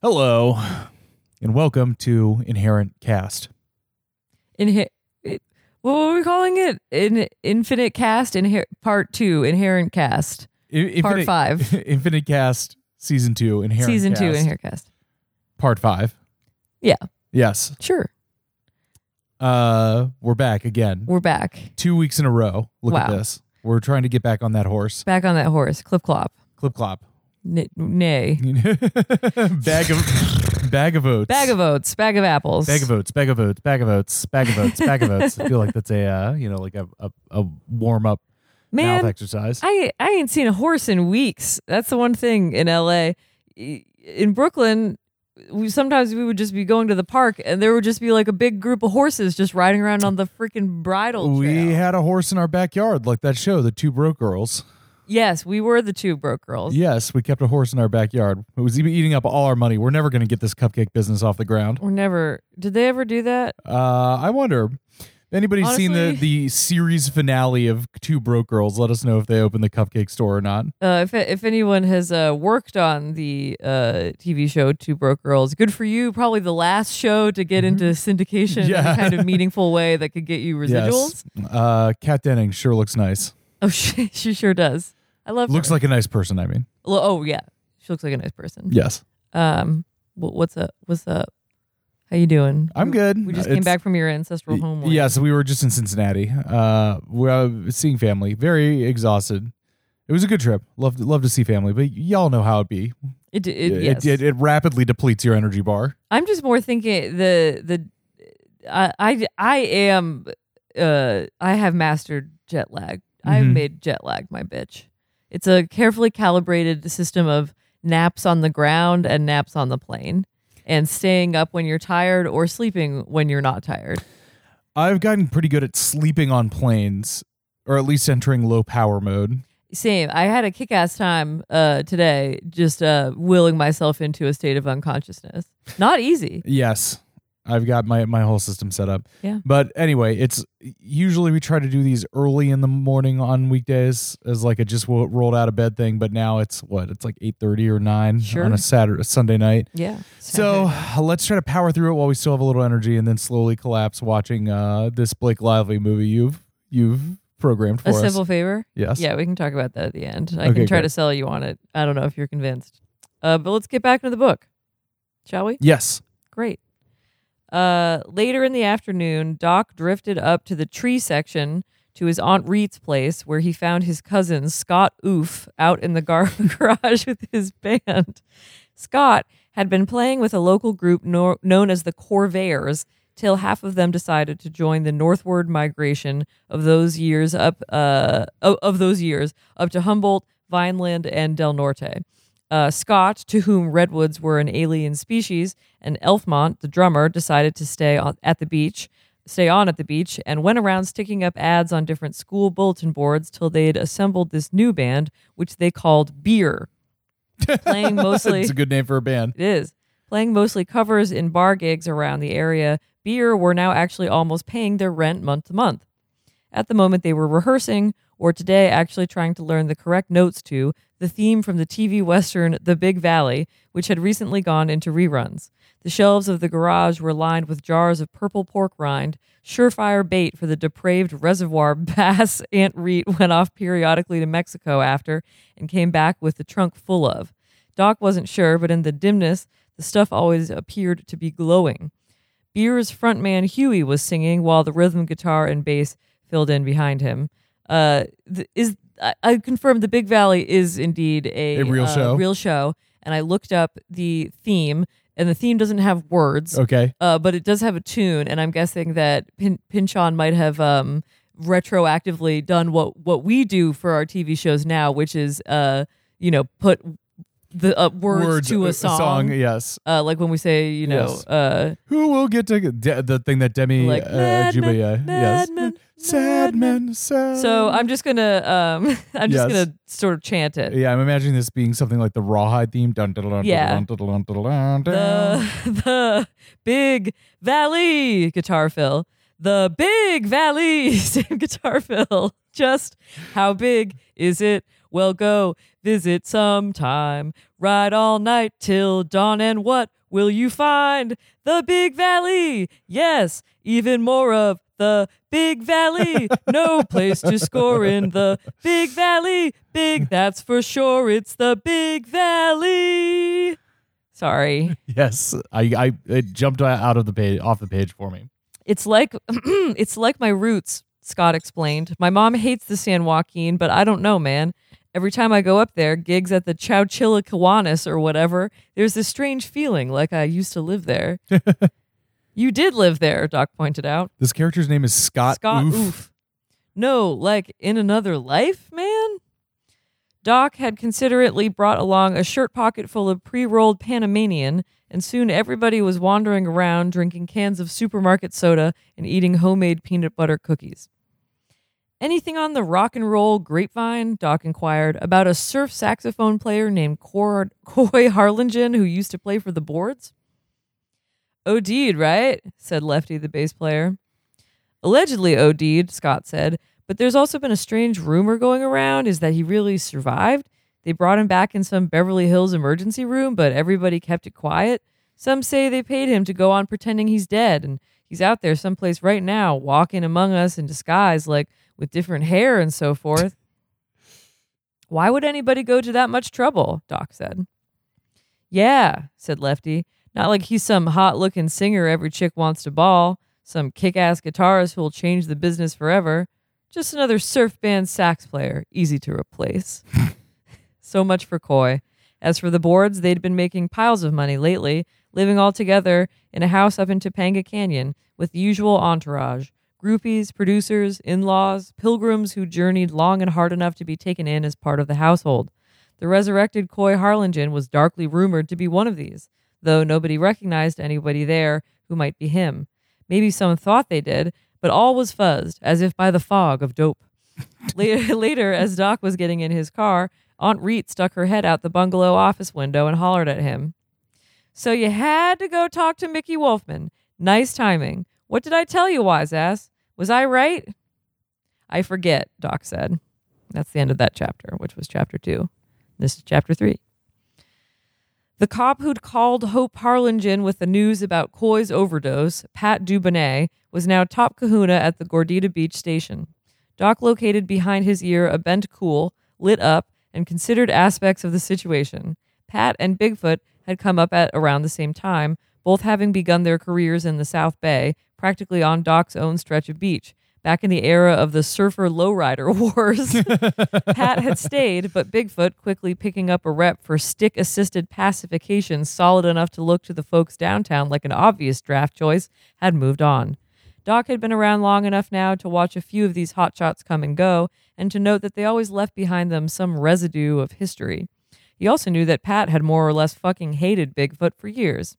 Hello, and welcome to Inherent Cast. Inhe- it, what were we calling it? In Infinite Cast, Inher- Part Two, Inherent Cast, Part Infinite- Five, Infinite Cast Season Two. Inherent Season Two, Cast, Inherent Cast. Part Five. Yeah. Yes. Sure, Uh, we're back again. we're back, Two weeks in a row. Look at Wow. this. We're trying to get back on that horse. back on that horse. Clip clop, Clip clop. N- nay, bag of bag of oats. bag of oats, bag of apples, bag of oats. Bag of oats. Bag of oats. Bag of oats. Bag of oats. I feel like that's a uh, you know like a a, a warm up mouth exercise. I I ain't seen a horse in weeks. That's the one thing in L.A. In Brooklyn, we sometimes we would just be going to the park and there would just be like a big group of horses just riding around on the freaking bridle we had a horse in our backyard, like that show, The Two Broke Girls. Yes, we were the two broke girls. Yes, we kept a horse in our backyard. It was even eating up all our money. We're never going to get this cupcake business off the ground. We're never. Did they ever do that? Uh, I wonder. Anybody's seen the, the series finale of Two Broke Girls? Let us know if they opened the cupcake store or not. Uh, if if anyone has uh, worked on the uh, TV show Two Broke Girls, good for you. Probably the last show to get into syndication in a kind of meaningful way that could get you residuals. Yes. Uh, Kat Denning sure looks nice. Oh, she, she sure does. I love. Looks her. like a nice person. I mean, oh yeah, she looks like a nice person. yes, Um, wh- what's up? What's up? How you doing? I'm We- good. We just came It's- back from your ancestral homeland. Yes, we were just in Cincinnati. Uh, we're seeing family. Very exhausted. It was a good trip. Love love to see family, but y'all know how it be. It, d- it, It, yes. it, it rapidly depletes your energy bar. I'm just more thinking the the I I, I am uh I have mastered jet lag. I've Mhm. made jet lag my bitch. It's a carefully calibrated system of naps on the ground and naps on the plane and staying up when you're tired or sleeping when you're not tired. I've gotten pretty good at sleeping on planes, or at least entering low power mode. Same. I had a kick ass time uh today just uh willing myself into a state of unconsciousness. Not easy. Yes, I've got my my whole system set up. Yeah. But anyway, it's usually we try to do these early in the morning on weekdays as like a just rolled out of bed thing. But now it's what it's like eight thirty or nine Sure. on a Saturday, Sunday night. Yeah. So let's try to power through it while we still have a little energy, and then slowly collapse watching uh, this Blake Lively movie you've you've programmed for a us. simple favor. yes. Yeah, we can talk about that at the end. I Okay, can try great. to sell you on it. I don't know if you're convinced. Uh, but let's get back into the book, shall we? Yes. Great. Uh, later in the afternoon, Doc drifted up to the tree section to his Aunt Reet's place where he found his cousin, Scott Oof, out in the gar- garage with his band. Scott had been playing with a local group known as the Corvairs till half of them decided to join the northward migration of those years up uh, of, of those years up to Humboldt, Vineland, and Del Norte. Uh, Scott, to whom redwoods were an alien species, and Elfmont, the drummer, decided to stay on, at the beach, stay on at the beach, and went around sticking up ads on different school bulletin boards till they'd assembled this new band, which they called Beer, playing mostly. it's a good name for a band. It is. Playing mostly covers in bar gigs around the area, Beer were now actually almost paying their rent month to month. At the moment, they were rehearsing, or today actually trying to learn the correct notes to, the theme from the TV Western The Big Valley, which had recently gone into reruns. The shelves of the garage were lined with jars of purple pork rind, surefire bait for the depraved reservoir bass Aunt Reet went off periodically to Mexico after and came back with the trunk full of. Doc wasn't sure, but in the dimness, the stuff always appeared to be glowing. Beer's frontman Huey was singing while the rhythm guitar and bass filled in behind him. Uh, th- is I, I confirmed the Big Valley is indeed a, A real uh, show? real show, and I looked up the theme, and the theme doesn't have words, Okay. uh, but it does have a tune, and I'm guessing that Pin- Pynchon might have um, retroactively done what what we do for our TV shows now, which is uh, you know put the uh, words, to uh, a song. yes. Uh, like when we say, you know, Yes. uh, Who will get to de- the thing that Demi like uh, Julia? yes. Mad Men, Sad men. Sad. So I'm just gonna, um, I'm just Yes. gonna sort of chant it. Yeah, I'm imagining this being something like the Rawhide theme. Dun, dun, dun, dun, Yeah. The the big valley guitar fill. The big valley same guitar fill. Just how big is it? Well, go visit sometime. ride all night till dawn, and what will you find? The Big Valley. Yes, even more of the Big Valley. No place to score in the Big Valley. Big, that's for sure. It's the Big Valley. Sorry. Yes, I, I it jumped out of the page off the page for me. It's like it's like my roots, Scott explained. My mom hates the San Joaquin, but I don't know, man. Every time I go up there, gigs at the Chowchilla Kiwanis or whatever, there's this strange feeling like I used to live there. you did live there, Doc pointed out. This character's name is Scott. Scott Oof. Oof. No, like in another life, man? Doc had considerately brought along a shirt pocket full of pre rolled Panamanian, and soon everybody was wandering around drinking cans of supermarket soda and eating homemade peanut butter cookies. Anything on the rock and roll grapevine? Doc inquired about a surf saxophone player named Cor- Coy Harlingen who used to play for the boards. OD'd, right? said Lefty, the bass player. Allegedly OD'd, Scott said, but there's also been a strange rumor going around is that he really survived. They brought him back in some Beverly Hills emergency room, but everybody kept it quiet. Some say they paid him to go on pretending he's dead, and he's out there someplace right now, walking among us in disguise, like with different hair and so forth. Why would anybody go to that much trouble? Doc said. Yeah, said Lefty. Not like he's some hot looking singer every chick wants to ball, some kick ass guitarist who'll change the business forever. Just another surf band sax player, easy to replace. so much for Coy. As for the boards, they'd been making piles of money lately, living all together in a house up in Topanga Canyon with the usual entourage groupies, producers, in laws, pilgrims who journeyed long and hard enough to be taken in as part of the household. The resurrected Coy Harlingen was darkly rumored to be one of these, though nobody recognized anybody there who might be him. Maybe some thought they did, but all was fuzzed, as if by the fog of dope. later, later, as Doc was getting in his car, Aunt Reet stuck her head out the bungalow office window and hollered at him. So you had to go talk to Mickey Wolfman. Nice timing. What did I tell you, wise ass? Was I right? I forget, Doc said. That's the end of that chapter, which was chapter two. This is chapter three. The cop who'd called Hope Harlingen with the news about Coy's overdose, Pat Dubonnet, was now top kahuna at the Gordita Beach station. Doc located behind his ear a bent cool, lit up, and considered aspects of the situation. Pat and Bigfoot had come up at around the same time, both having begun their careers in the South Bay, practically on Doc's own stretch of beach. Back in the era of the surfer lowrider wars, Pat had stayed, but Bigfoot, quickly picking up a rep for stick assisted pacification solid enough to look to the folks downtown like an obvious draft choice, had moved on. Doc had been around long enough now to watch a few of these hotshots come and go, and to note that they always left behind them some residue of history. He also knew that Pat had more or less fucking hated Bigfoot for years.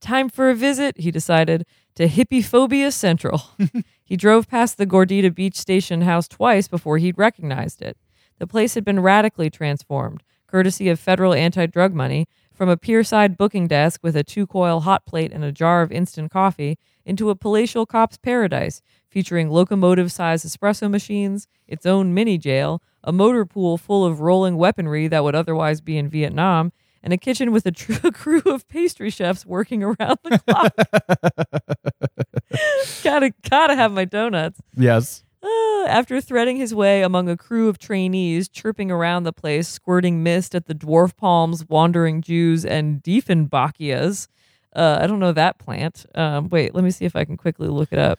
Time for a visit, he decided, to Hippiephobia Central. he drove past the Gordita Beach Station house twice before he'd recognized it. The place had been radically transformed, courtesy of federal anti drug money, from a pierside booking desk with a two coil hot plate and a jar of instant coffee into a palatial cop's paradise featuring locomotive sized espresso machines, its own mini jail, a motor pool full of rolling weaponry that would otherwise be in Vietnam, and a kitchen with a tr- crew of pastry chefs working around the clock. gotta gotta have my donuts. Yes. Uh, after threading his way among a crew of trainees chirping around the place, squirting mist at the dwarf palms, wandering Jews, and Dieffenbachias. Uh, I don't know that plant. Um, wait, let me see if I can quickly look it up.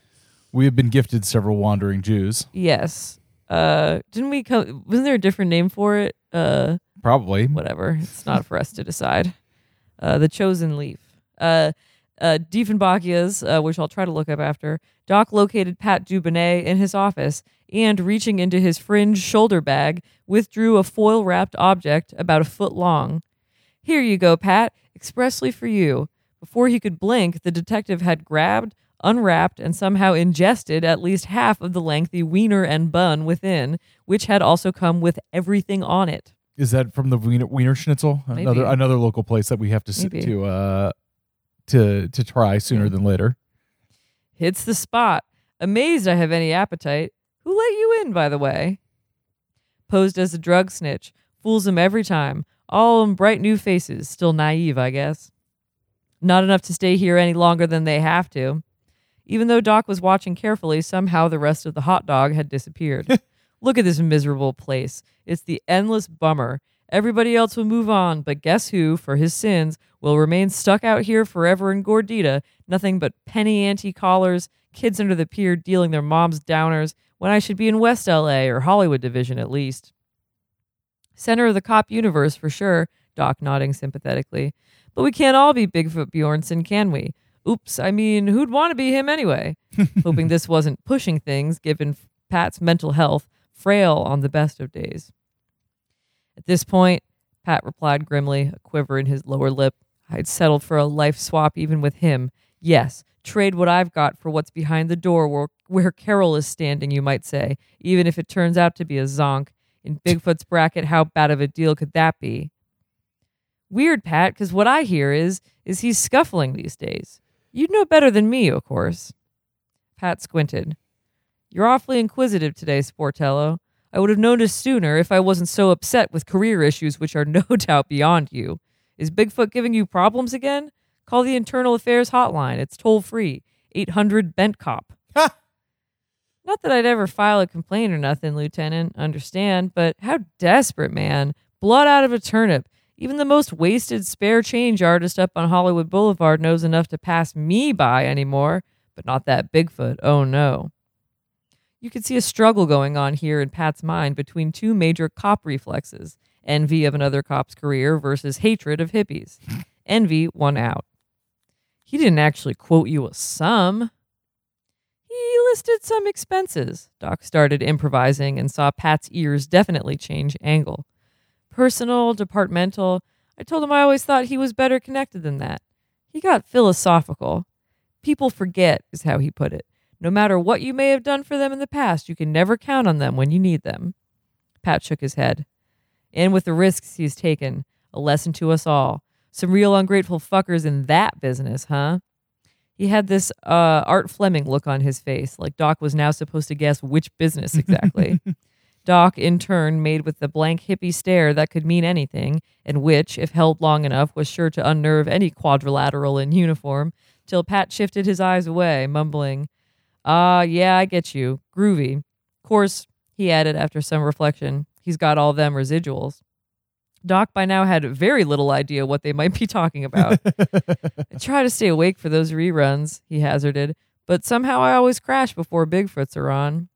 We have been gifted several wandering Jews. Yes. Uh, didn't we come? Wasn't there a different name for it? Uh, Probably. whatever. It's not for us to decide. Uh, the chosen leaf. Uh, uh, Dieffenbachias, uh, which I'll try to look up after. Doc located Pat Dubonnet in his office and, reaching into his fringe shoulder bag, withdrew a foil wrapped object about a foot long. Here you go, Pat, expressly for you. Before he could blink, the detective had grabbed, unwrapped, and somehow ingested at least half of the lengthy wiener and bun within, which had also come with everything on it. Is that from the Wiener, Wiener Schnitzel? Maybe. Another another local place that we have to s- Maybe. to uh to to try sooner than later. Hits the spot. Amazed I have any appetite. Who let you in, by the way? Posed as a drug snitch. Fools him every time. All 'em bright new faces, still naive, I guess. Not enough to stay here any longer than they have to. Even though Doc was watching carefully, somehow the rest of the hot dog had disappeared. Look at this miserable place. It's the endless bummer. Everybody else will move on, but guess who, for his sins, will remain stuck out here forever in Gordita? Nothing but penny ante collars, kids under the pier dealing their mom's downers, when I should be in West LA or Hollywood Division at least. Center of the cop universe for sure, Doc nodding sympathetically. But we can't all be Bigfoot Bjornson, can we? Oops, I mean, who'd want to be him anyway? Hoping this wasn't pushing things, given Pat's mental health, frail on the best of days. At this point, Pat replied grimly, a quiver in his lower lip. I'd settled for a life swap even with him. Yes, trade what I've got for what's behind the door where, where Carol is standing, you might say, even if it turns out to be a zonk. In Bigfoot's bracket, how bad of a deal could that be? Weird, Pat, because what I hear is is he's scuffling these days. You'd know better than me, of course. Pat squinted. You're awfully inquisitive today, Sportello. I would have noticed sooner if I wasn't so upset with career issues which are no doubt beyond you. Is Bigfoot giving you problems again? Call the Internal Affairs Hotline. It's toll free. 800 Bent Cop. Not that I'd ever file a complaint or nothing, Lieutenant, understand, but how desperate, man. Blood out of a turnip. Even the most wasted spare change artist up on Hollywood Boulevard knows enough to pass me by anymore, but not that Bigfoot. Oh no. You could see a struggle going on here in Pat's mind between two major cop reflexes envy of another cop's career versus hatred of hippies. envy won out. He didn't actually quote you a sum. He listed some expenses. Doc started improvising and saw Pat's ears definitely change angle. Personal, departmental. I told him I always thought he was better connected than that. He got philosophical. People forget, is how he put it. No matter what you may have done for them in the past, you can never count on them when you need them. Pat shook his head. And with the risks he's taken, a lesson to us all. Some real ungrateful fuckers in that business, huh? He had this uh, Art Fleming look on his face, like Doc was now supposed to guess which business exactly. Doc, in turn, made with the blank hippie stare that could mean anything, and which, if held long enough, was sure to unnerve any quadrilateral in uniform, till Pat shifted his eyes away, mumbling, Ah, yeah, I get you. Groovy. Of course, he added after some reflection, he's got all them residuals. Doc by now had very little idea what they might be talking about. I try to stay awake for those reruns, he hazarded, but somehow I always crash before Bigfoots are on.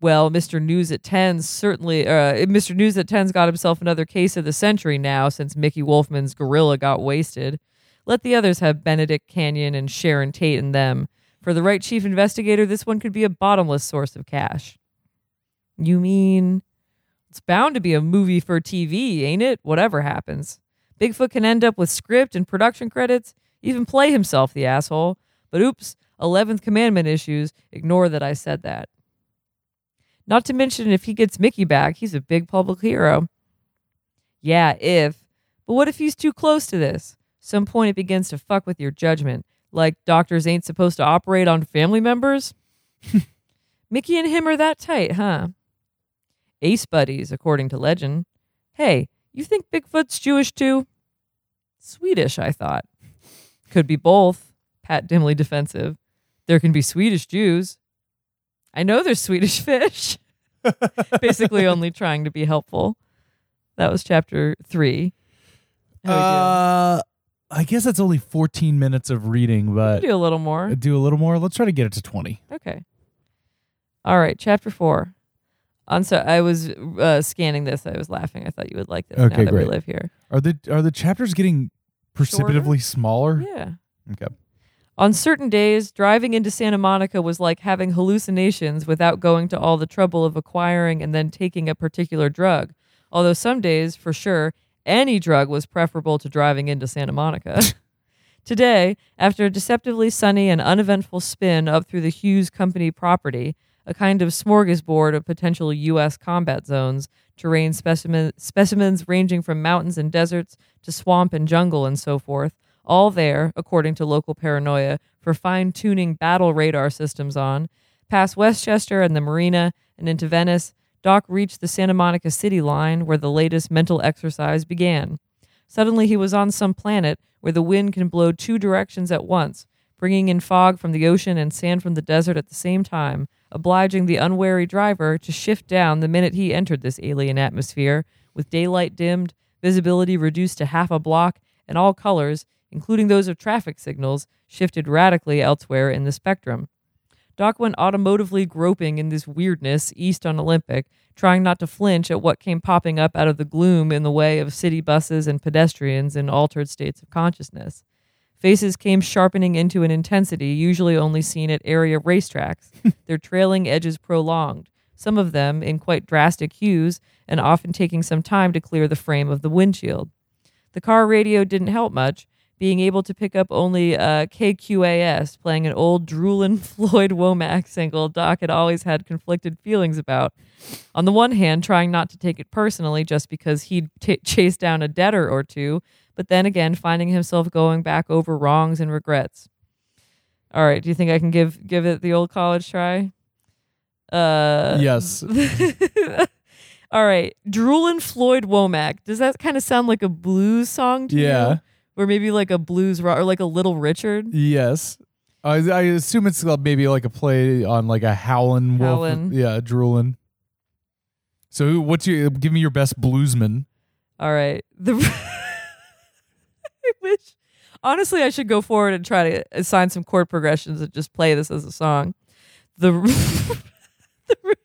Well, Mr. News at 10's certainly, uh, Mr. News at 10's got himself another case of the century now since Mickey Wolfman's gorilla got wasted. Let the others have Benedict Canyon and Sharon Tate and them. For the right chief investigator, this one could be a bottomless source of cash. You mean it's bound to be a movie for TV, ain't it? Whatever happens. Bigfoot can end up with script and production credits, even play himself, the asshole. But oops, 11th Commandment issues. Ignore that I said that. Not to mention, if he gets Mickey back, he's a big public hero. Yeah, if. But what if he's too close to this? Some point it begins to fuck with your judgment. Like doctors ain't supposed to operate on family members? Mickey and him are that tight, huh? Ace buddies, according to legend. Hey, you think Bigfoot's Jewish too? Swedish, I thought. Could be both. Pat dimly defensive. There can be Swedish Jews. I know there's Swedish fish. Basically, only trying to be helpful. That was chapter three. Uh, I guess that's only 14 minutes of reading, but do a little more. do a little more. Let's try to get it to 20. Okay. All right, chapter four. On so I was uh, scanning this. I was laughing. I thought you would like this. Okay, now that great. we live here. Are the are the chapters getting precipitatively smaller? Yeah. Okay. On certain days, driving into Santa Monica was like having hallucinations without going to all the trouble of acquiring and then taking a particular drug. Although some days, for sure, any drug was preferable to driving into Santa Monica. Today, after a deceptively sunny and uneventful spin up through the Hughes Company property, a kind of smorgasbord of potential U.S. combat zones, terrain specimen, specimens ranging from mountains and deserts to swamp and jungle and so forth, all there, according to local paranoia, for fine tuning battle radar systems on, past Westchester and the marina and into Venice, Doc reached the Santa Monica City line where the latest mental exercise began. Suddenly, he was on some planet where the wind can blow two directions at once, bringing in fog from the ocean and sand from the desert at the same time, obliging the unwary driver to shift down the minute he entered this alien atmosphere, with daylight dimmed, visibility reduced to half a block, and all colors, including those of traffic signals, shifted radically elsewhere in the spectrum. Doc went automotively groping in this weirdness east on Olympic, trying not to flinch at what came popping up out of the gloom in the way of city buses and pedestrians in altered states of consciousness. Faces came sharpening into an intensity usually only seen at area racetracks, their trailing edges prolonged, some of them in quite drastic hues and often taking some time to clear the frame of the windshield. The car radio didn't help much, being able to pick up only uh, KQAS, playing an old drooling Floyd Womack single Doc had always had conflicted feelings about. On the one hand, trying not to take it personally just because he'd t- chased down a debtor or two, but then again, finding himself going back over wrongs and regrets. All right, do you think I can give give it the old college try? Uh, Yes. All right, Droolin' Floyd Womack. Does that kind of sound like a blues song to you? Yeah. Or maybe like a blues rock or like a Little Richard. Yes. I, I assume it's maybe like a play on like a howlin' wolf. Howlin'. Yeah, drooling. So who- what's your give me your best bluesman? All right, the. I wish, honestly, I should go forward and try to assign some chord progressions and just play this as a song. The. the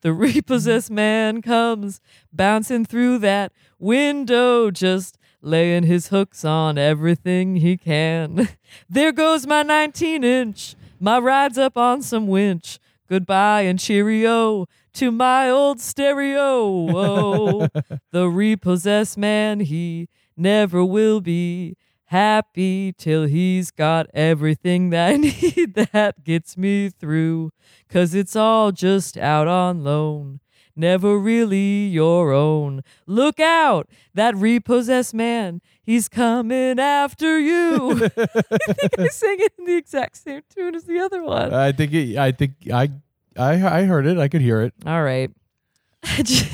The repossessed man comes bouncing through that window, just laying his hooks on everything he can. There goes my 19 inch. My ride's up on some winch. Goodbye and cheerio to my old stereo. Whoa. the repossessed man, he never will be happy till he's got everything that I need that gets me through. Cause it's all just out on loan. Never really your own. Look out! That repossessed man, he's coming after you. I think I sang it in the exact same tune as the other one. I think it, I think I I I heard it. I could hear it. All right.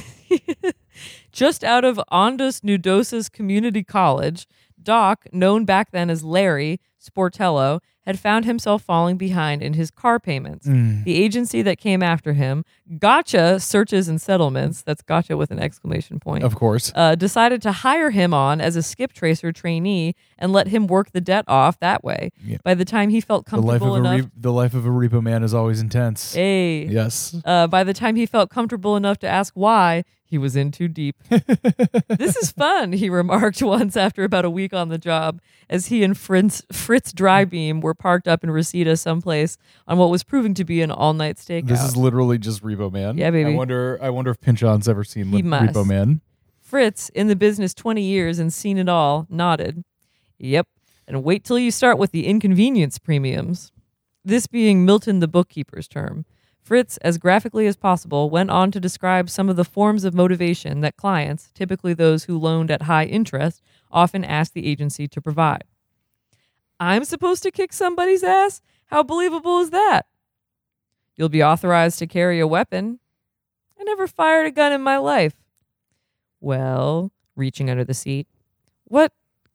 Just out of Ondas Nudosas Community College, Doc, known back then as Larry Sportello, had found himself falling behind in his car payments. The agency that came after him, Gotcha Searches and Settlements, that's Gotcha with an exclamation point, Of course. uh, decided to hire him on as a skip tracer trainee and let him work the debt off that way. Yeah. By the time he felt The comfortable a enough, re- the life of a repo man is always intense. hey, Yes. uh, by the time he felt comfortable enough to ask why, he was in too deep. this is fun, he remarked once after about a week on the job, as he and Fritz, Fritz Drybeam were parked up in Reseda someplace on what was proving to be an all-night stakeout. This is literally just Repo Man. Yeah, baby. I wonder. I wonder if Pynchon's ever seen He Li- must. Repo Man. Fritz, in the business 20 years and seen it all, nodded. Yep. And wait till you start with the inconvenience premiums. This being Milton the bookkeeper's term. Fritz, as graphically as possible, went on to describe some of the forms of motivation that clients, typically those who loaned at high interest, often asked the agency to provide. I'm supposed to kick somebody's ass? How believable is that? You'll be authorized to carry a weapon. I never fired a gun in my life. Well, reaching under the seat, what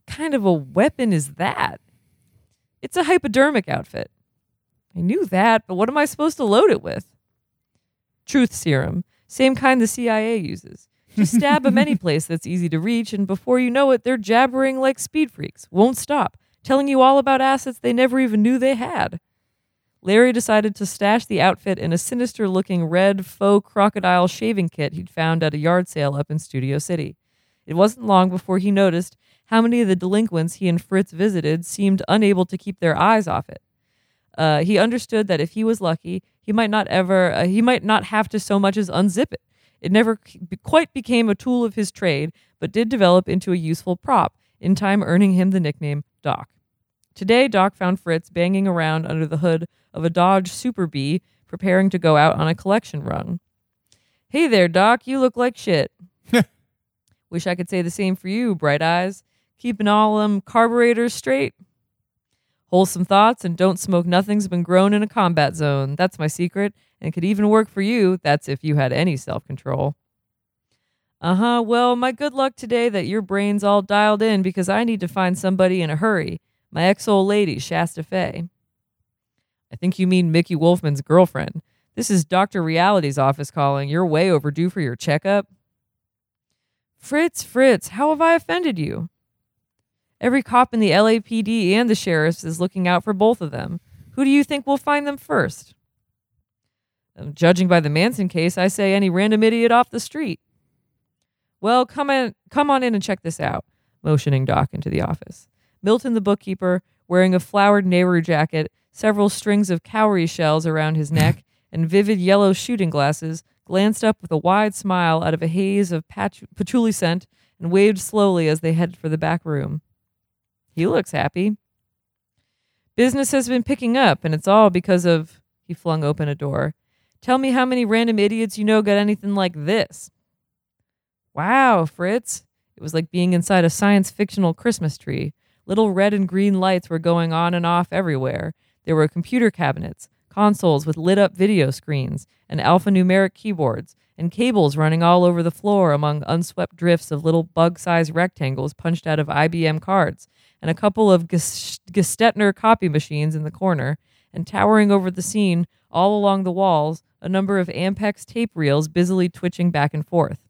kind of a weapon is that? It's a hypodermic outfit. I knew that, but what am I supposed to load it with? Truth serum, same kind the CIA uses. Just stab them any place that's easy to reach, and before you know it, they're jabbering like speed freaks, won't stop, telling you all about assets they never even knew they had. Larry decided to stash the outfit in a sinister looking red faux crocodile shaving kit he'd found at a yard sale up in Studio City. It wasn't long before he noticed how many of the delinquents he and Fritz visited seemed unable to keep their eyes off it. Uh, he understood that if he was lucky, he might not ever, uh, he might not have to so much as unzip it. It never quite became a tool of his trade, but did develop into a useful prop, in time earning him the nickname Doc. Today, Doc found Fritz banging around under the hood of a Dodge Super Bee, preparing to go out on a collection run. Hey there, Doc, you look like shit. Wish I could say the same for you, Bright Eyes. Keeping all them carburetors straight? Wholesome thoughts and don't smoke nothing's been grown in a combat zone. That's my secret, and it could even work for you. That's if you had any self control. Uh huh. Well, my good luck today that your brain's all dialed in because I need to find somebody in a hurry. My ex old lady, Shasta Fay. I think you mean Mickey Wolfman's girlfriend. This is Dr. Reality's office calling. You're way overdue for your checkup. Fritz, Fritz, how have I offended you? Every cop in the LAPD and the sheriffs is looking out for both of them. Who do you think will find them first? Um, Judging by the Manson case, I say any random idiot off the street. Well, come in, come on in and check this out. Motioning Doc into the office. Milton, the bookkeeper, wearing a flowered Nehru jacket, several strings of cowrie shells around his neck, and vivid yellow shooting glasses, glanced up with a wide smile out of a haze of patch- patchouli scent and waved slowly as they headed for the back room. He looks happy. Business has been picking up, and it's all because of. He flung open a door. Tell me how many random idiots you know got anything like this. Wow, Fritz. It was like being inside a science fictional Christmas tree. Little red and green lights were going on and off everywhere. There were computer cabinets, consoles with lit up video screens, and alphanumeric keyboards, and cables running all over the floor among unswept drifts of little bug sized rectangles punched out of IBM cards, and a couple of Gestetner copy machines in the corner, and towering over the scene, all along the walls, a number of Ampex tape reels busily twitching back and forth.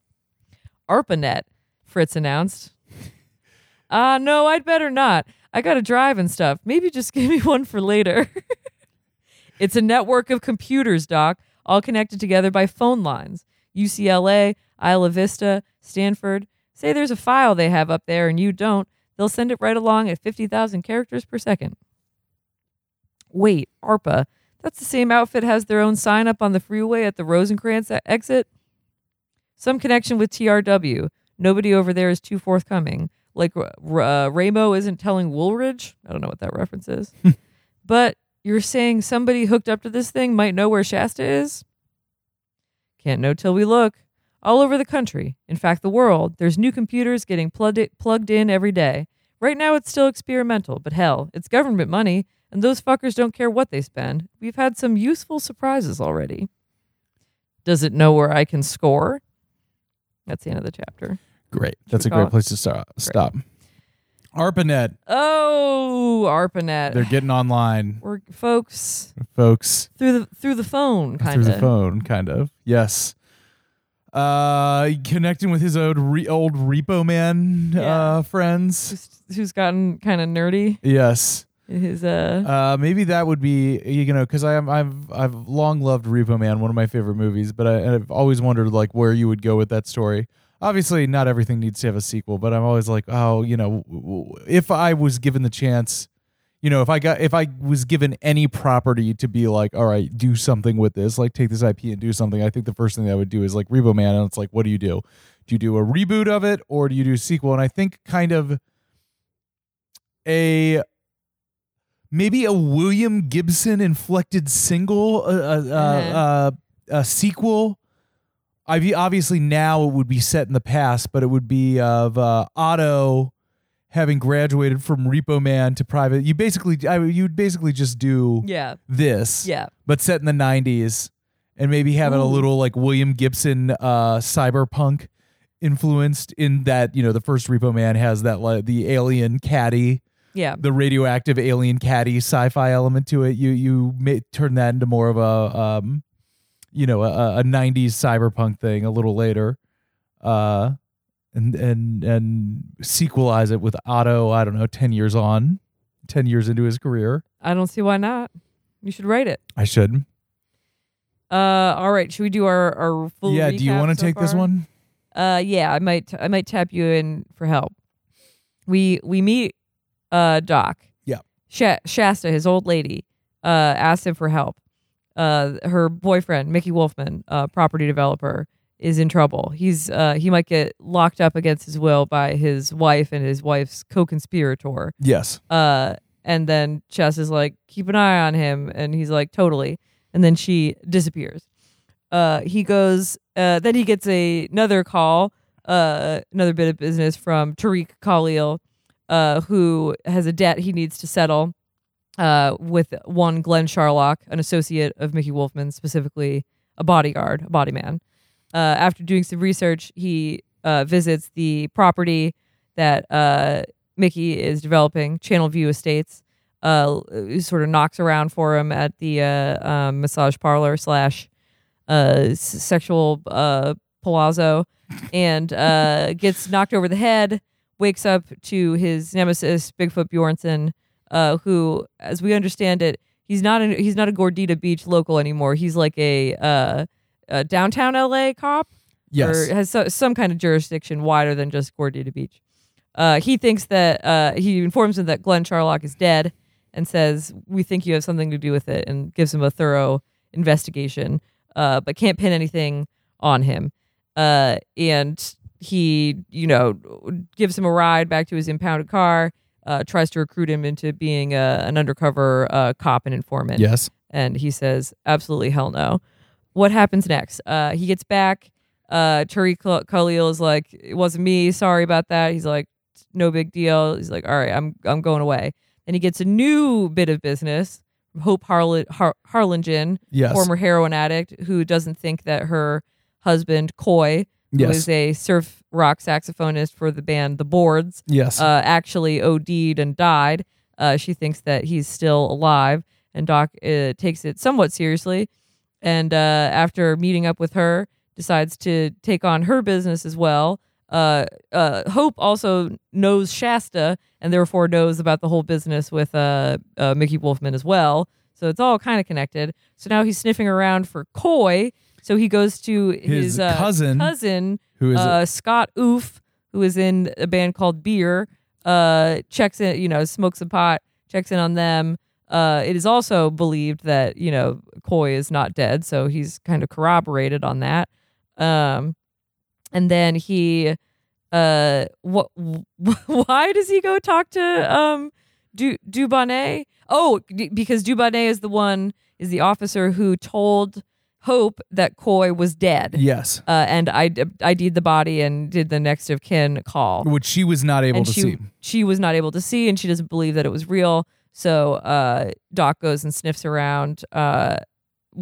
ARPANET, Fritz announced. Ah, no, I'd better not. I gotta drive and stuff. Maybe just give me one for later. it's a network of computers, Doc, all connected together by phone lines. UCLA, Isla Vista, Stanford. Say there's a file they have up there and you don't, they'll send it right along at 50,000 characters per second. Wait, ARPA. That's the same outfit has their own sign up on the freeway at the Rosencrantz exit? Some connection with TRW. Nobody over there is too forthcoming. Like uh, Ramo isn't telling Wooldridge. I don't know what that reference is. but you're saying somebody hooked up to this thing might know where Shasta is? Can't know till we look. All over the country, in fact, the world, there's new computers getting plugged, plugged in every day. Right now, it's still experimental, but hell, it's government money, and those fuckers don't care what they spend. We've had some useful surprises already. Does it know where I can score? That's the end of the chapter. Great. That's a great it? place to start. Stop. ARPANET. Oh, ARPANET. They're getting online, We're folks folks. through the through the phone, kind through of. the phone, kind of. Yes. Uh, connecting with his old re- old Repo Man Yeah. uh, friends. Who's, who's gotten kind of nerdy Yes. His uh. Uh, maybe that would be you know because I am I've I've long loved Repo Man, one of my favorite movies, but I, I've always wondered like where you would go with that story. Obviously, not everything needs to have a sequel, but I'm always like, oh, you know, if I was given the chance, you know, if I got if I was given any property to be like, all right, do something with this, like take this IP and do something, I think the first thing that I would do is like Repo Man, and it's like, what do you do? Do you do a reboot of it or do you do a sequel? And I think kind of a maybe a William Gibson inflected single, uh, uh, uh, uh, a sequel. I obviously now it would be set in the past, but it would be of uh, Otto having graduated from Repo Man to private. You basically, I you'd basically just do Yeah, this, yeah. but set in the '90s, and maybe have it a little like William Gibson, uh, cyberpunk influenced in that you know the first Repo Man has that like the alien caddy Yeah. the radioactive alien caddy sci-fi element to it. You you may turn that into more of a um, you know, a, a '90s cyberpunk thing a little later, uh, and and and sequelize it with Otto. I don't know, ten years on, ten years into his career. I don't see why not. You should write it. I should. Uh, all right. Should we do our our full? yeah. Do you want to so take this one? Uh, yeah. I might I might tap you in for help. We we meet uh Doc. Yeah. Sha- Shasta, his old lady, uh, asked him for help. Uh, her boyfriend Mickey Wolfman, uh, property developer, is in trouble. He's uh he might get locked up against his will by his wife and his wife's co-conspirator. Yes. Uh, and then Chess is like, keep an eye on him, and he's like, totally. And then she disappears. Uh, he goes. Uh, then he gets a, another call, uh, another bit of business from Tariq Khalil, uh, who has a debt he needs to settle. uh, with one Glenn Charlock, an associate of Mickey Wolfman, specifically a bodyguard, a body man. Uh, after doing some research, he uh, visits the property that uh, Mickey is developing, Channel View Estates. Uh, sort of knocks around for him at the um, massage parlor slash sexual palazzo, and gets knocked over the head. Wakes up to his nemesis Bigfoot Bjornson, uh, who, as we understand it, he's not a, he's not a Gordita Beach local anymore. He's like a, uh, a downtown LA cop Yes. or has so, some kind of jurisdiction wider than just Gordita Beach. Uh, he thinks that uh, he informs him that Glenn Charlock is dead and says, "We think you have something to do with it," and gives him a thorough investigation, uh, but can't pin anything on him. Uh, and he, you know, gives him a ride back to his impounded car. Uh, tries to recruit him into being a, an undercover uh, cop and informant yes. and he says absolutely hell no what happens next uh he gets back uh Khal- khalil is like it wasn't me sorry about that he's like no big deal he's like all right i'm i'm going away and he gets a new bit of business hope Harl- Har- harlingen Yes. former heroin addict who doesn't think that her husband coy who Yes. is a surf rock saxophonist for the band the boards yes. uh, actually OD'd and died. Uh, she thinks that he's still alive, and Doc uh, takes it somewhat seriously. And uh, after meeting up with her, decides to take on her business as well. Uh, uh, Hope also knows Shasta, and therefore knows about the whole business with uh, uh, Mickey Wolfman as well. So it's all kind of connected. So now he's sniffing around for Coy. So he goes to his, His uh, cousin, cousin Who is uh, Scott Oof, who is in a band called Beer, uh, checks in, you know, smokes a pot, checks in on them. Uh, it is also believed that you know Coy is not dead, so he's kind of corroborated on that. Um, and then he, uh, what? Why does he go talk to um, du Dubonnet? Oh, d- because Dubonnet is the one is the officer who told Hope that Coy was dead yes. uh, and I ID'd the body and did the next of kin call. Which she was not able and to she see. she was not able to see, and she doesn't believe that it was real. So uh, Doc goes and sniffs around uh,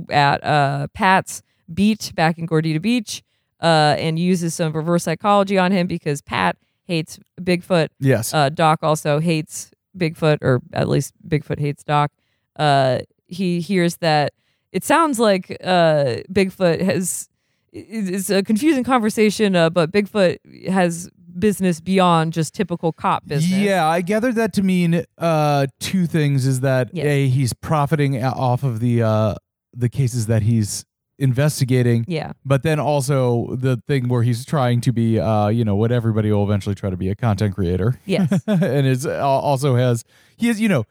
at uh, Pat's beat back in Gordita Beach, uh, and uses some reverse psychology on him because Pat hates Bigfoot. Yes. Uh, Doc also hates Bigfoot, or at least Bigfoot hates Doc. Uh, he hears that it sounds like uh, Bigfoot has. It's a confusing conversation, uh, but Bigfoot has business beyond just typical cop business. Yeah, I gathered that to mean uh, two things: is that Yes. a he's profiting off of the uh, the cases that he's investigating, Yeah. but then also the thing where he's trying to be, uh, you know, what everybody will eventually try to be a content creator, Yes. and is uh, also has he is you know,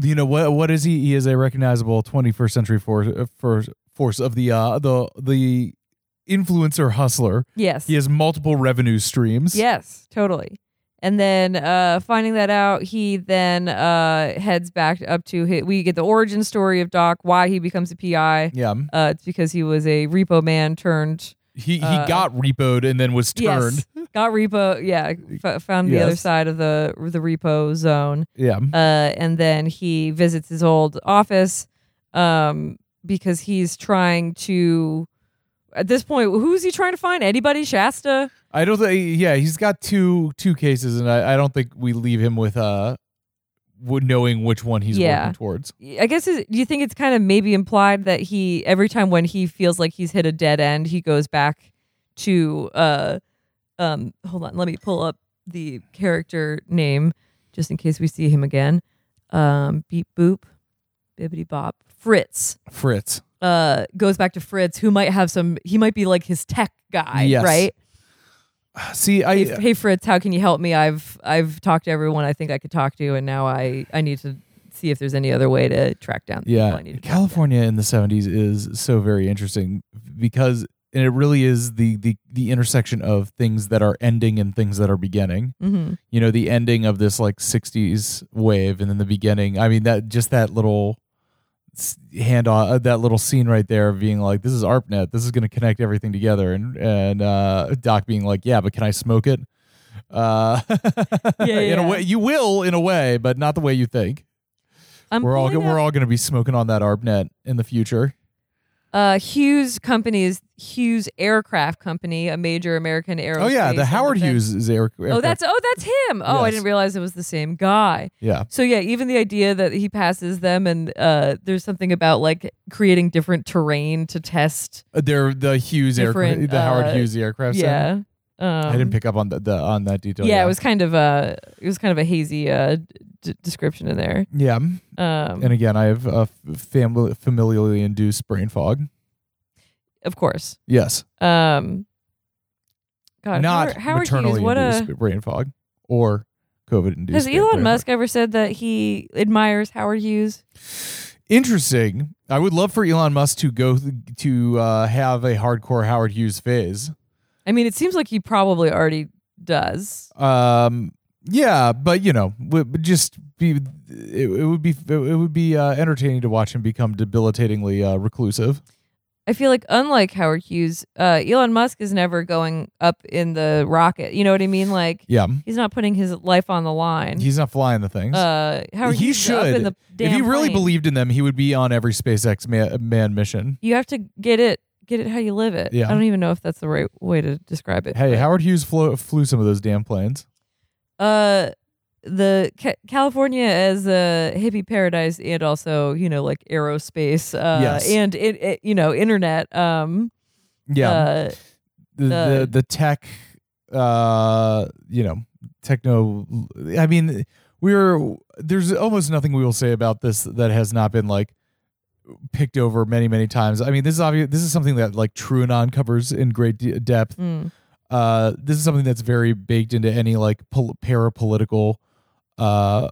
you know what what is he? He is a recognizable 21st century force for force of the uh the the influencer hustler. yes. He has multiple revenue streams. Yes, totally. And then uh, finding that out, he then uh, heads back up to his, we get the origin story of Doc, why he becomes a PI. Yeah. Uh, it's because he was a repo man turned He he Uh, got repoed and then was turned. Yes, got repo. Yeah, f- found the other side of the the repo zone. Yeah. Uh, and then he visits his old office um, because he's trying to. At this point, who's he trying to find? Anybody? Shasta? I don't think. Yeah, he's got two two cases, and I, I don't think we leave him with uh, w- knowing which one he's Yeah. working towards. I guess is, do you think it's kind of maybe implied that he every time when he feels like he's hit a dead end, he goes back to uh um hold on, let me pull up the character name just in case we see him again. Um beep boop bibbity bop Fritz. Fritz. Uh goes back to Fritz who might have some he might be like his tech guy, Yes. right? See, I Hey, hey Fritz, how can you help me? I've I've talked to everyone I think I could talk to and now I I need to see if there's any other way to track down the people yeah, I need to down. California in the '70s is so very interesting because and it really is the the the intersection of things that are ending and things that are beginning. Mhm. You know, the ending of this like '60s wave, and then the beginning. I mean, that just that little hand on uh, that little scene right there of being like, "This is arpnet This is going to connect everything together," and and uh, Doc being like, "Yeah, but can I smoke it?" Uh, Yeah, in a way, you will in a way, but not the way you think. I'm we're all we're all going to be smoking on that arpnet in the future. Uh, Hughes Company is Hughes Aircraft Company, a major American aerospace. Oh yeah, the Howard Hughes is air. Oh, that's oh, that's him. Oh, I didn't realize it was the same guy. yeah. So yeah, even the idea that he passes them, and uh, there's something about like creating different terrain to test. Uh, They're the Hughes aircraft, the Howard uh, Hughes aircraft. Yeah, um, I didn't pick up on the, the on that detail. yeah, Yeah, it was kind of a it was kind of a hazy uh, d- description in there. Yeah, Um, and again, I have uh, family familially induced brain fog. of course. Yes, Um, God, not Howard, Howard maternally Hughes, what induced a brain fog or COVID induced. has Elon Musk ever said that he admires Howard Hughes? Interesting. I would love for Elon Musk to go th- to uh, have a hardcore Howard Hughes phase. I mean, it seems like he probably already does. Um, yeah, but you know, would just be it, it would be it would be uh, entertaining to watch him become debilitatingly uh, reclusive. I feel like unlike Howard Hughes, uh, Elon Musk is never going up in the rocket. You know what I mean? Like Yeah, he's not putting his life on the line. he's not flying the things. uh, Howard he Hughes should. in the damn if he really plane. believed in them, he would be on every SpaceX man, man mission. you have to get it, get it how you live it. Yeah. I don't even know if that's the right way to describe it. Hey, Howard Hughes flew, flew some of those damn planes. Uh the Ca- California as a hippie paradise and also you know like aerospace uh Yes. and it, it you know internet um Yeah, uh, the, the the tech, uh, you know, techno. I mean, we're there's almost nothing we will say about this that has not been like picked over many many times. I mean, this is obvious. This is something that like TrueAnon covers in great de- depth. mm, Uh, this is something that's very baked into any like pol- parapolitical uh,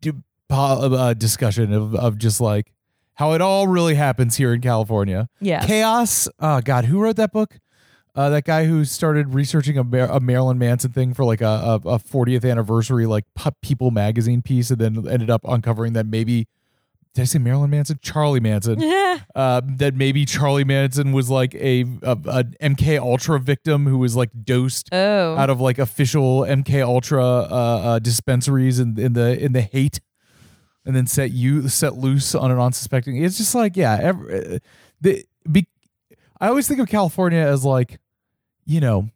d- po- uh discussion of of just like how it all really happens here in California. yeah Chaos. Oh God, who wrote that book? Uh, that guy who started researching a, Mar- a Marilyn Manson thing for like a, a, a 40th anniversary like People magazine piece, and then ended up uncovering that maybe did I say Marilyn Manson? Charlie Manson. yeah Uh, that maybe Charlie Manson was like a, a, a MK Ultra victim who was like dosed oh out of like official MK Ultra uh, uh, dispensaries in, in the in the Haight, and then set you set loose on an unsuspecting. It's just like yeah, every, the be, I always think of California as like, you know,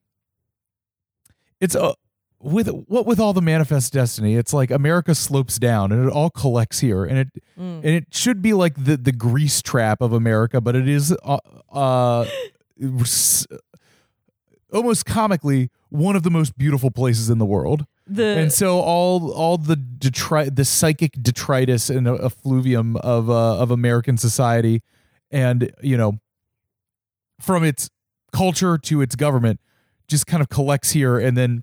it's a with what with all the manifest destiny. It's like America slopes down and it all collects here, and it Mm. and it should be like the the grease trap of America, but it is uh, uh almost comically one of the most beautiful places in the world. the and so all all the detri- the psychic detritus and effluvium of uh, of American society, and you know, from its culture to its government, just kind of collects here and then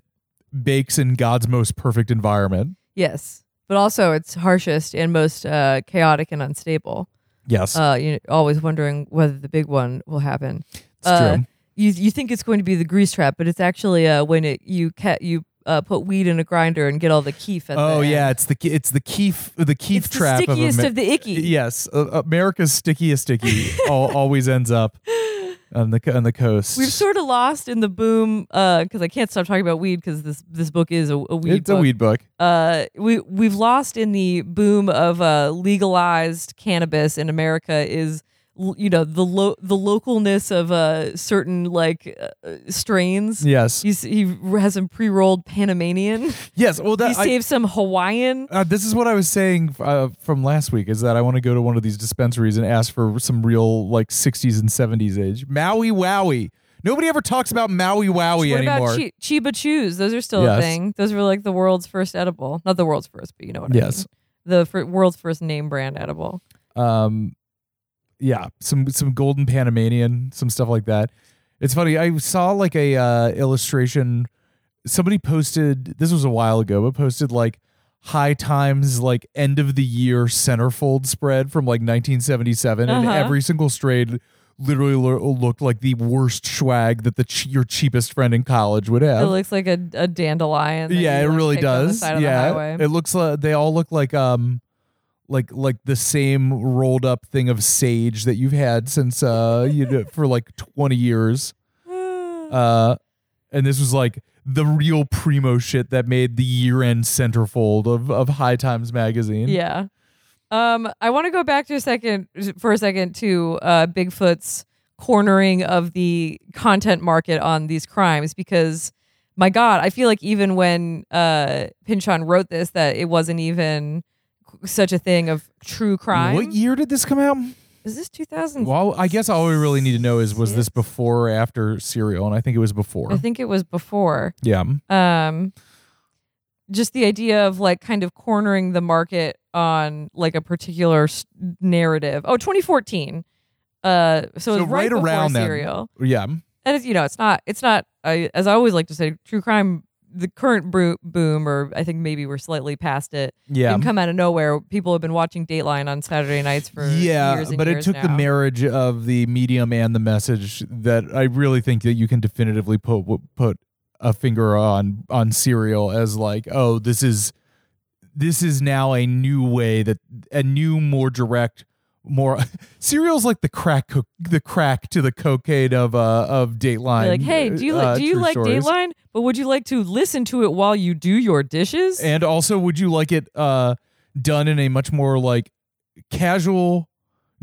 bakes in God's most perfect environment. yes but also it's harshest and most uh chaotic and unstable. Yes, uh you know, always wondering whether the big one will happen. It's uh, true. you you think it's going to be the grease trap but it's actually uh when it you ca- you uh, put weed in a grinder and get all the keef at Oh the yeah, it's the it's the keef the keef it's trap the stickiest of, of, the icky. Yes, uh, America's stickiest sticky al- always ends up on the on the coast. We've sort of lost in the boom because I can't stop talking about weed because this this book is a, a weed it's book. a weed book. Uh, we we've lost in the boom of uh, legalized cannabis in America is you know the lo- the localness of uh, certain like uh, strains. Yes, He's, he has some pre rolled Panamanian. yes. Well, he that I, saved some Hawaiian. uh, this is what I was saying uh, from last week. Is that I want to go to one of these dispensaries and ask for some real like '60s and '70s age Maui Wowie. Nobody ever talks about Maui Wowie What anymore. about chi- Chiba Chews? Those are still Yes. a thing. Those were like the world's first edible. Not the world's first, but you know what I Yes. mean. The fir- world's first name brand edible. um yeah some some golden panamanian some stuff like that it's funny i saw like a uh illustration somebody posted this was a while ago but posted like high times like end of the year centerfold spread from like 1977 and Uh-huh. every single strain literally lo- looked like the worst swag that the ch- your cheapest friend in college would have. It looks like a, a dandelion. yeah, it really does. side of the yeah, it looks like they all look like um, like like the same rolled up thing of sage that you've had since uh you know, for like twenty years. Uh, and this was like the real primo shit that made the year-end centerfold of of High Times magazine. Yeah. Um, I want to go back to a second for a second to uh, Bigfoot's cornering of the content market on these crimes because my God, I feel like even when uh, Pynchon wrote this, that it wasn't even such a thing of true crime. What year did this come out? Is this 2000? Well, I guess all we really need to know is was this before or after Serial, and I think it was before. I think it was before. yeah. um just the idea of like kind of cornering the market on like a particular s- narrative oh 2014 uh so, So it's right, right before around then. serial Yeah. and it's you know it's not it's not I, as i always like to say true crime the current boom or i think maybe we're slightly past it Yeah. didn't come out of nowhere people have been watching dateline on saturday nights for yeah, but it took the marriage of the medium and the message that I really think that you can definitively put put a finger on on Serial as like, oh, this is this is now a new way that a new, more direct, more Serial's like the crack co- the crack to the cocaine of uh of Dateline. You're like hey do you uh, like do you like stories. dateline but would you like to listen to it while you do your dishes And also, would you like it uh, done in a much more like casual,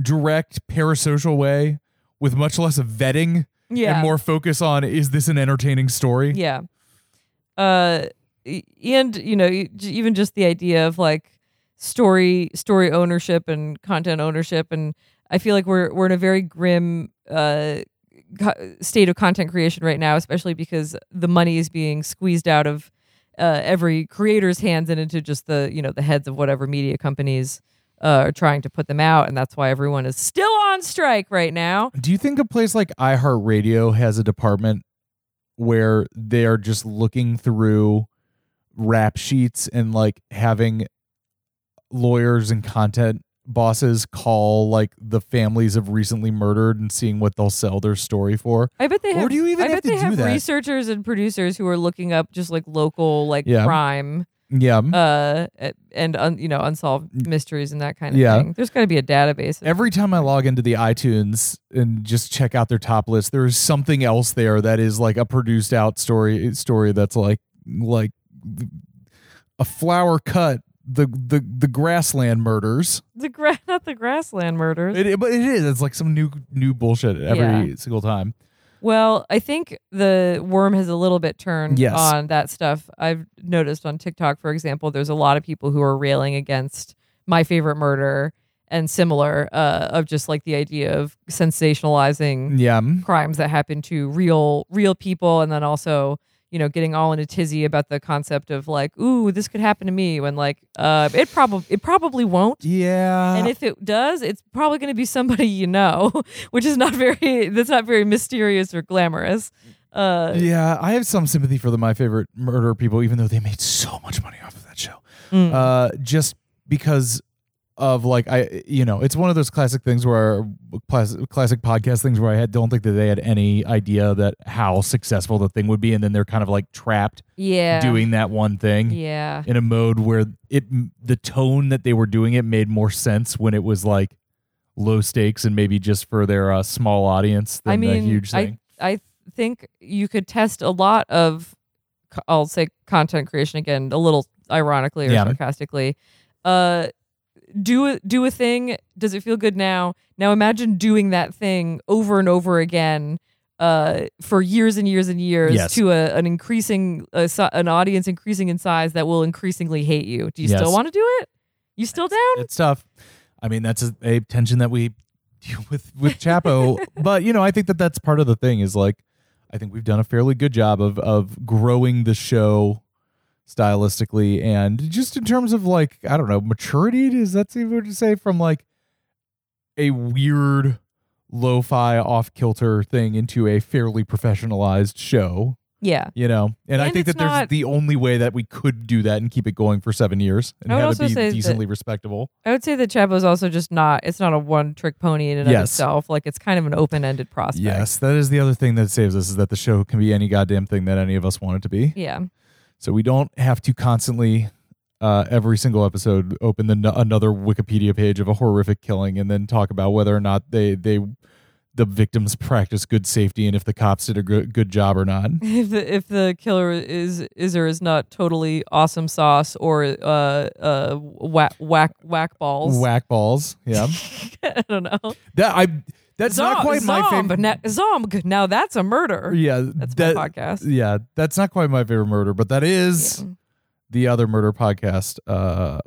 direct, parasocial way with much less of vetting yeah and more focus on is this an entertaining story? Yeah. Uh, and you know, even just the idea of like story story ownership and content ownership, and I feel like we're we're in a very grim uh state of content creation right now, especially because the money is being squeezed out of uh, every creator's hands and into just the you know the heads of whatever media companies uh, are trying to put them out, and that's why everyone is still on strike right now. Do you think a place like iHeartRadio has a department where they are just looking through rap sheets and like having lawyers and content bosses call like the families of recently murdered and seeing what they'll sell their story for? I bet they Or have. do you even I have bet they have that? researchers and producers who are looking up just like local like Yeah. crime, Yeah. uh, and un, you know unsolved mysteries and that kind of Yeah. thing. There's got to be a database. Every time I log into the iTunes and just check out their top list, there is something else there that is like a produced out story story that's like like a flower cut the the the grassland murders. the gra- not the grassland murders. It, but it is. It's like some new new bullshit every single time. well, I think the worm has a little bit turned Yes. on that stuff. I've noticed on TikTok, for example, there's a lot of people who are railing against my favorite murder and similar uh, of just like the idea of sensationalizing Yeah. crimes that happen to real real people and then also you know getting all in a tizzy about the concept of like ooh this could happen to me when like uh it probably it probably won't Yeah. and if it does it's probably going to be somebody you know which is not very that's not very mysterious or glamorous uh yeah, I have some sympathy for the my favorite murder people, even though they made so much money off of that show. mm. uh, just because of like I, you know, it's one of those classic things where classic, classic podcast things where I had, don't think that they had any idea that how successful the thing would be, and then they're kind of like trapped yeah doing that one thing yeah in a mode where it the tone that they were doing it made more sense when it was like low stakes and maybe just for their uh, small audience than I mean, the huge thing. I I think you could test a lot of, I'll say content creation again, a little ironically or Yeah. sarcastically. Uh, do a, do a thing. Does it feel good now? Now imagine doing that thing over and over again. Uh, for years and years and years Yes. to a, an increasing uh, si- an audience increasing in size that will increasingly hate you. Do you Yes. still want to do it? You still down? it's tough. I mean, that's a, a tension that we deal with with Chapo. but you know, I think that that's part of the thing. Is like, I think we've done a fairly good job of of growing the show stylistically and just in terms of like I don't know maturity. Does that what to say from like a weird lo-fi off kilter thing into a fairly professionalized show Yeah. you know and, i think that there's not- the only way that we could do that and keep it going for seven years and have it be that- decently respectable I would say that Chapo's also just not. It's not a one trick pony in and Yes. of itself. Like it's kind of an open ended prospect. Yes, that is the other thing that saves us is that the show can be any goddamn thing that any of us want it to be. Yeah. So we don't have to constantly, uh, every single episode, open the, another Wikipedia page of a horrific killing and then talk about whether or not they they the victims practice good safety and if the cops did a good, good job or not. if the if the killer is is or is not totally awesome sauce or uh uh whack whack whack balls. Whack balls. Yeah. I don't know. that I that's not Zom- quite my favorite. Now, zomb. Now that's a murder. yeah, That's that, my podcast. Yeah, that's not quite my favorite murder, but that is Yeah. the other murder podcast. Uh,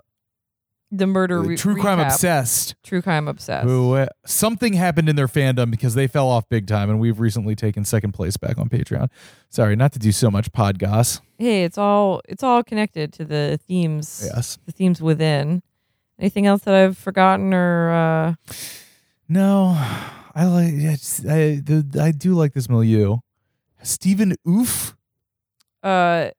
The murder re- True Crime. Obsessed. True crime obsessed. Who uh, something happened in their fandom because they fell off big time, and we've recently taken second place back on Patreon. Sorry, not to do so much pod goss. Hey, it's all it's all connected to the themes. Yes. The themes within. Anything else that I've forgotten or uh No, I like. it's- I the, I do like this milieu. Stephen Oof. uh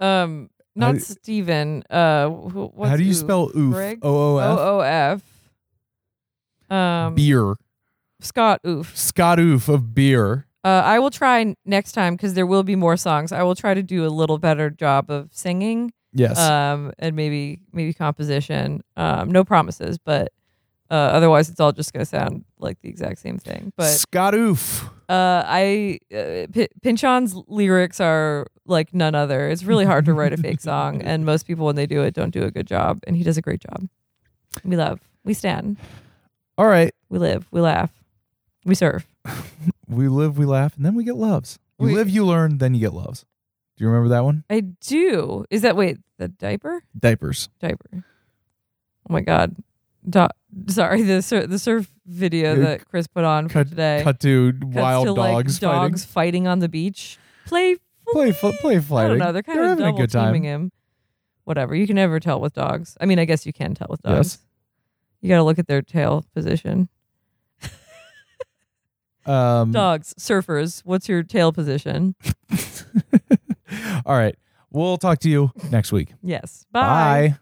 um How not do- Steven. Uh wh- what's How do you oof? spell oof? Greg? O O F. O O F. Um Beer. Scott Oof. Scott Oof of beer. Uh, I will try n- next time because there will be more songs. I will try to do a little better job of singing, Yes. um, and maybe maybe composition. Um, no promises, but uh, otherwise it's all just gonna sound like the exact same thing. But Scott Oof. uh, I uh, P- Pynchon's lyrics are like none other. It's really hard to write a fake song, and most people when they do it don't do a good job, and he does a great job. We love, we stand, All right. we live, we laugh, we serve. We live, we laugh, and then we get loves. You We- live, you learn, then you get loves. Do you remember that one? I do. Is that wait the diaper? Diapers. diaper. Oh my god. Do- sorry, the sur- the surf video that Chris put on for today. cut to wild to, like, dogs, dogs fighting. on the beach. Play fighting. Play, fl- play I don't know. They're kind They're of having a good time. him. Whatever. You can never tell with dogs. I mean, I guess you can tell with dogs. Yes. You got to look at their tail position. Um, Dogs, surfers. What's your tail position? all right. We'll talk to you next week. Yes. Bye. Bye.